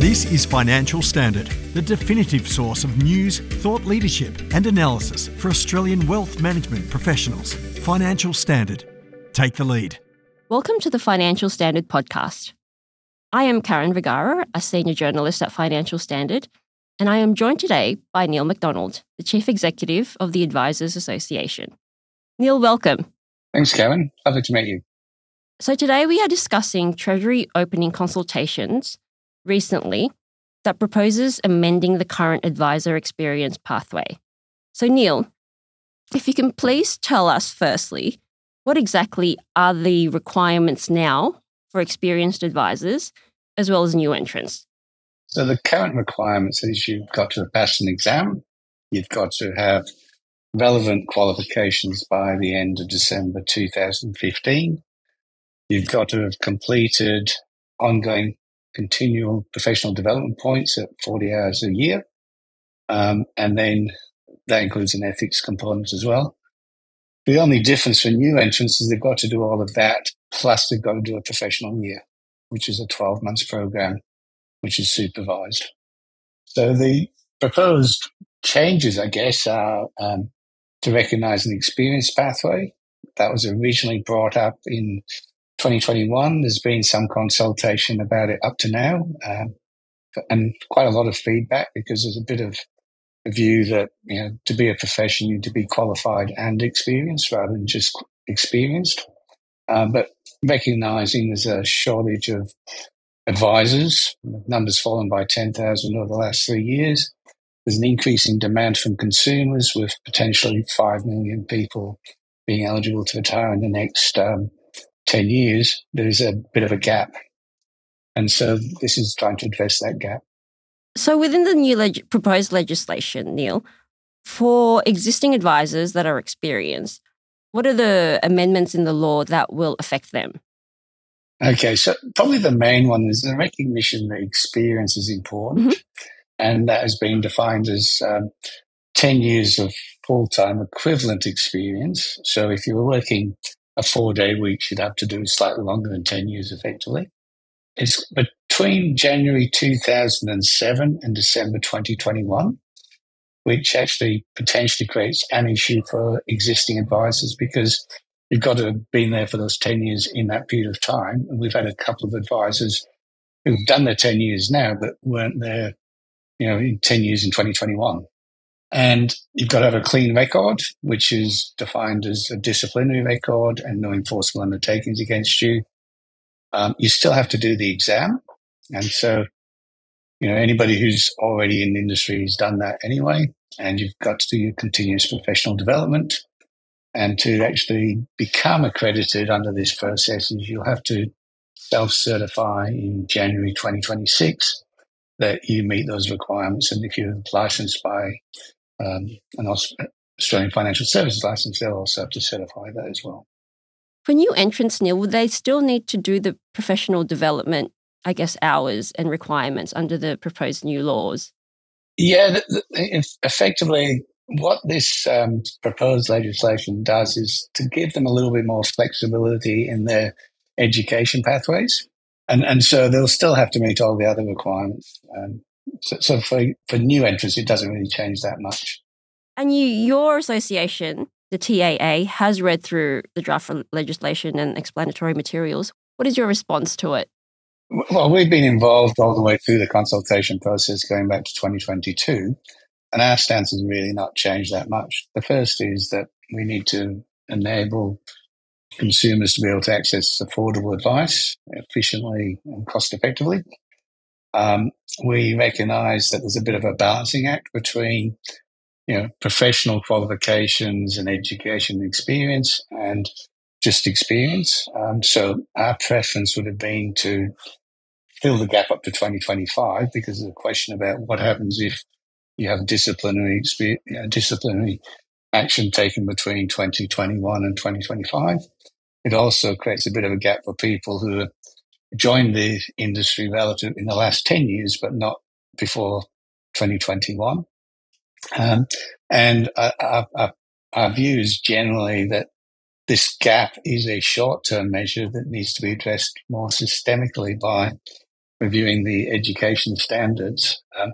This is Financial Standard, the definitive source of news, thought leadership, and analysis for Australian wealth management professionals. Financial Standard. Take the lead. Welcome to the Financial Standard podcast. I am Karen Vergara, a senior journalist at Financial Standard, and I am joined today by Neil Macdonald, the Chief Executive of the Advisers Association. Neil, welcome. Thanks, Karen. Lovely to meet you. So, today we are discussing Treasury opening consultations recently that proposes amending the current advisor experience pathway. So, Neil, if you can please tell us firstly, what exactly are the requirements now for experienced advisors as well as new entrants? So, the current requirements is you've got to pass an exam, you've got to have relevant qualifications by the end of December 2015, you've got to have completed ongoing continual professional development points at 40 hours a year. Um, and then that includes an ethics component as well. The only difference for new entrants is they've got to do all of that, plus they've got to do a professional year, which is a 12 months program, which is supervised. So the proposed changes, I guess, are um, to recognize an experience pathway. That was originally brought up in 2021. There's been some consultation about it up to now, um, and quite a lot of feedback because there's a bit of a view that you know to be a profession you need to be qualified and experienced rather than just experienced. Um, but recognizing there's a shortage of advisors, numbers fallen by 10,000 over the last three years. There's an increasing demand from consumers with potentially 5 million people being eligible to retire in the next um, 10 years, there is a bit of a gap. And so this is trying to address that gap. So, within the new leg- proposed legislation, Neil, for existing advisors that are experienced, what are the amendments in the law that will affect them? Okay, so probably the main one is the recognition that experience is important. Mm-hmm. And that has been defined as um, 10 years of full time equivalent experience. So if you were working a four day week, you'd have to do slightly longer than 10 years effectively. It's between January 2007 and December 2021, which actually potentially creates an issue for existing advisors because you've got to have been there for those 10 years in that period of time. And we've had a couple of advisors who've done their 10 years now, but weren't there, you know, in 10 years in 2021. And you've got to have a clean record, which is defined as a disciplinary record and no enforceable undertakings against you. Um, you still have to do the exam. And so, you know, anybody who's already in the industry has done that anyway. And you've got to do your continuous professional development. And to actually become accredited under this process you'll have to self-certify in January 2026 that you meet those requirements. And if you're licensed by um, an Australian financial services license, they'll also have to certify that as well. For new entrants, Neil, would they still need to do the professional development, I guess, hours and requirements under the proposed new laws? Yeah, effectively, what this um, proposed legislation does is to give them a little bit more flexibility in their education pathways. And, and so they'll still have to meet all the other requirements. Um, so, so for, for new entrants, it doesn't really change that much. And you, your association, the TAA, has read through the draft legislation and explanatory materials. What is your response to it? Well, we've been involved all the way through the consultation process going back to 2022, and our stance has really not changed that much. The first is that we need to enable consumers to be able to access affordable advice efficiently and cost effectively. Um, we recognise that there's a bit of a balancing act between you know professional qualifications and education experience and just experience. Um, so our preference would have been to fill the gap up to 2025 because of the question about what happens if you have disciplinary you know, disciplinary action taken between 2021 and 2025. It also creates a bit of a gap for people who joined the industry relative in the last 10 years, but not before 2021. Um, and our, our, our, view is generally that this gap is a short term measure that needs to be addressed more systemically by reviewing the education standards. Um,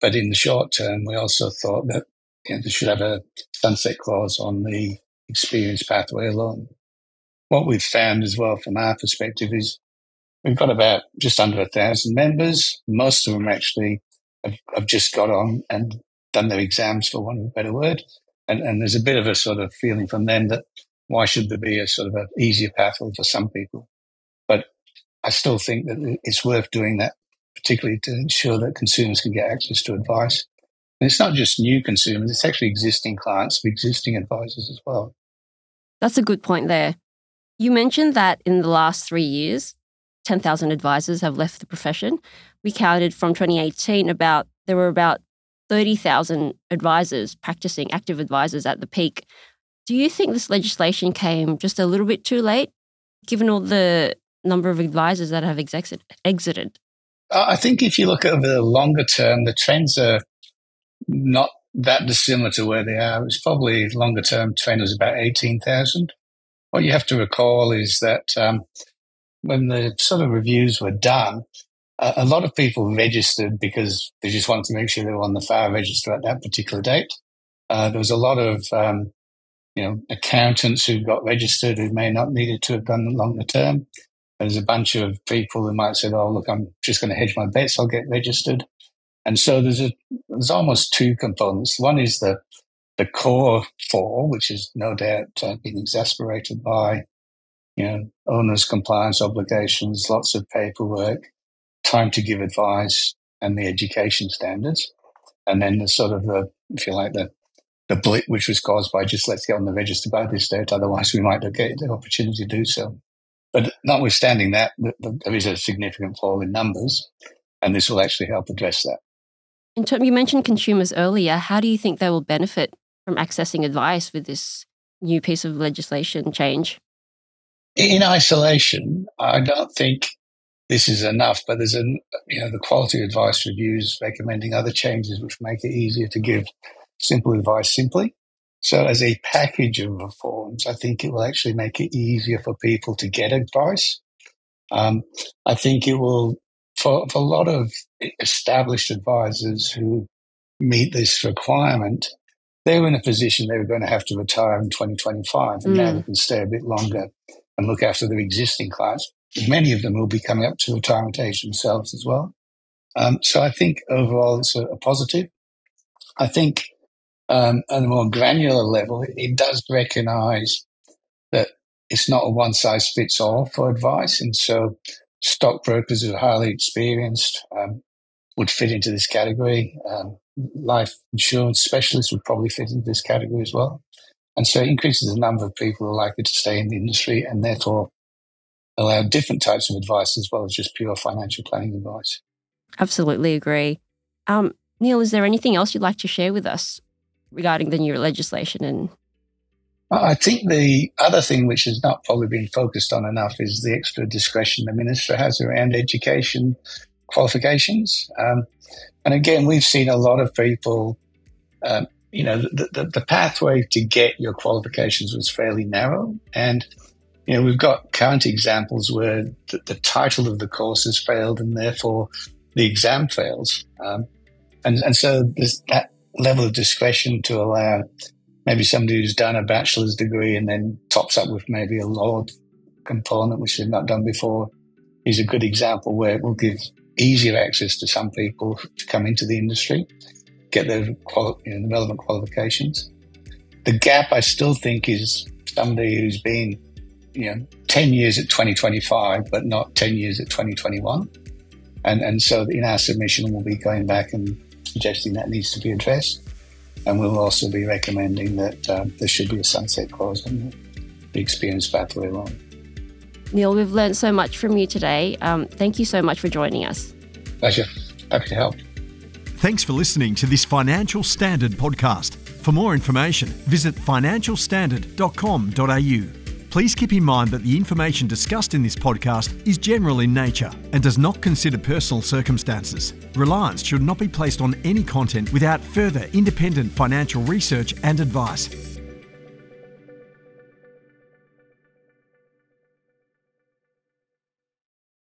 but in the short term, we also thought that you know, they should have a sunset clause on the experience pathway alone. What we've found as well from our perspective is we've got about just under a thousand members. Most of them actually have, have just got on and done their exams, for want of a better word. And, and there's a bit of a sort of feeling from them that why should there be a sort of an easier pathway for some people? But I still think that it's worth doing that, particularly to ensure that consumers can get access to advice. And it's not just new consumers, it's actually existing clients, existing advisors as well. That's a good point there. You mentioned that in the last three years, 10,000 advisors have left the profession. We counted from 2018 about there were about 30,000 advisors practicing active advisors at the peak. Do you think this legislation came just a little bit too late, given all the number of advisors that have exited? I think if you look over the longer term, the trends are not that dissimilar to where they are. It's probably longer term trend is about 18,000. What you have to recall is that um, when the sort of reviews were done, uh, a lot of people registered because they just wanted to make sure they were on the FAR register at that particular date. Uh, there was a lot of um, you know accountants who got registered who may not needed to have done longer term. There's a bunch of people who might say, "Oh, look, I'm just going to hedge my bets. I'll get registered." And so there's a there's almost two components. One is the the core four, which is no doubt uh, been exasperated by you know owners' compliance obligations, lots of paperwork, time to give advice, and the education standards. And then the sort of the if you like the the blip which was caused by just let's get on the register by this date, otherwise we might not get the opportunity to do so. But notwithstanding that, there is a significant fall in numbers, and this will actually help address that. In term, you mentioned consumers earlier. How do you think they will benefit from accessing advice with this new piece of legislation change? In isolation, I don't think this is enough, but there's a you know the quality advice reviews recommending other changes which make it easier to give simple advice simply. So, as a package of reforms, I think it will actually make it easier for people to get advice. Um, I think it will, for, for a lot of established advisors who meet this requirement, they were in a position they were going to have to retire in 2025, and mm. now they can stay a bit longer and look after their existing clients. Many of them will be coming up to retirement age themselves as well. Um, so I think overall it's a, a positive. I think um, at a more granular level, it does recognize that it's not a one size fits all for advice. And so stockbrokers who are highly experienced um, would fit into this category. Um, life insurance specialists would probably fit into this category as well. And so it increases the number of people who are likely to stay in the industry and therefore allow different types of advice as well as just pure financial planning advice. Absolutely agree. Um, Neil, is there anything else you'd like to share with us regarding the new legislation and I think the other thing which has not probably been focused on enough is the extra discretion the minister has around education qualifications. Um, and again, we've seen a lot of people, um, you know, the, the, the, pathway to get your qualifications was fairly narrow. And, you know, we've got current examples where the, the title of the course has failed and therefore the exam fails. Um, and, and so there's that level of discretion to allow maybe somebody who's done a bachelor's degree and then tops up with maybe a law component, which they've not done before, is a good example where it will give easier access to some people to come into the industry, get their quali- you know, the relevant qualifications. The gap, I still think, is somebody who's been, you know, 10 years at 2025, but not 10 years at 2021. And, and so in our submission, we'll be going back and suggesting that needs to be addressed. And we'll also be recommending that um, there should be a sunset clause on the experience pathway alone. Neil, we've learned so much from you today. Um, thank you so much for joining us. Pleasure. Happy to help. Thanks for listening to this Financial Standard podcast. For more information, visit financialstandard.com.au. Please keep in mind that the information discussed in this podcast is general in nature and does not consider personal circumstances. Reliance should not be placed on any content without further independent financial research and advice.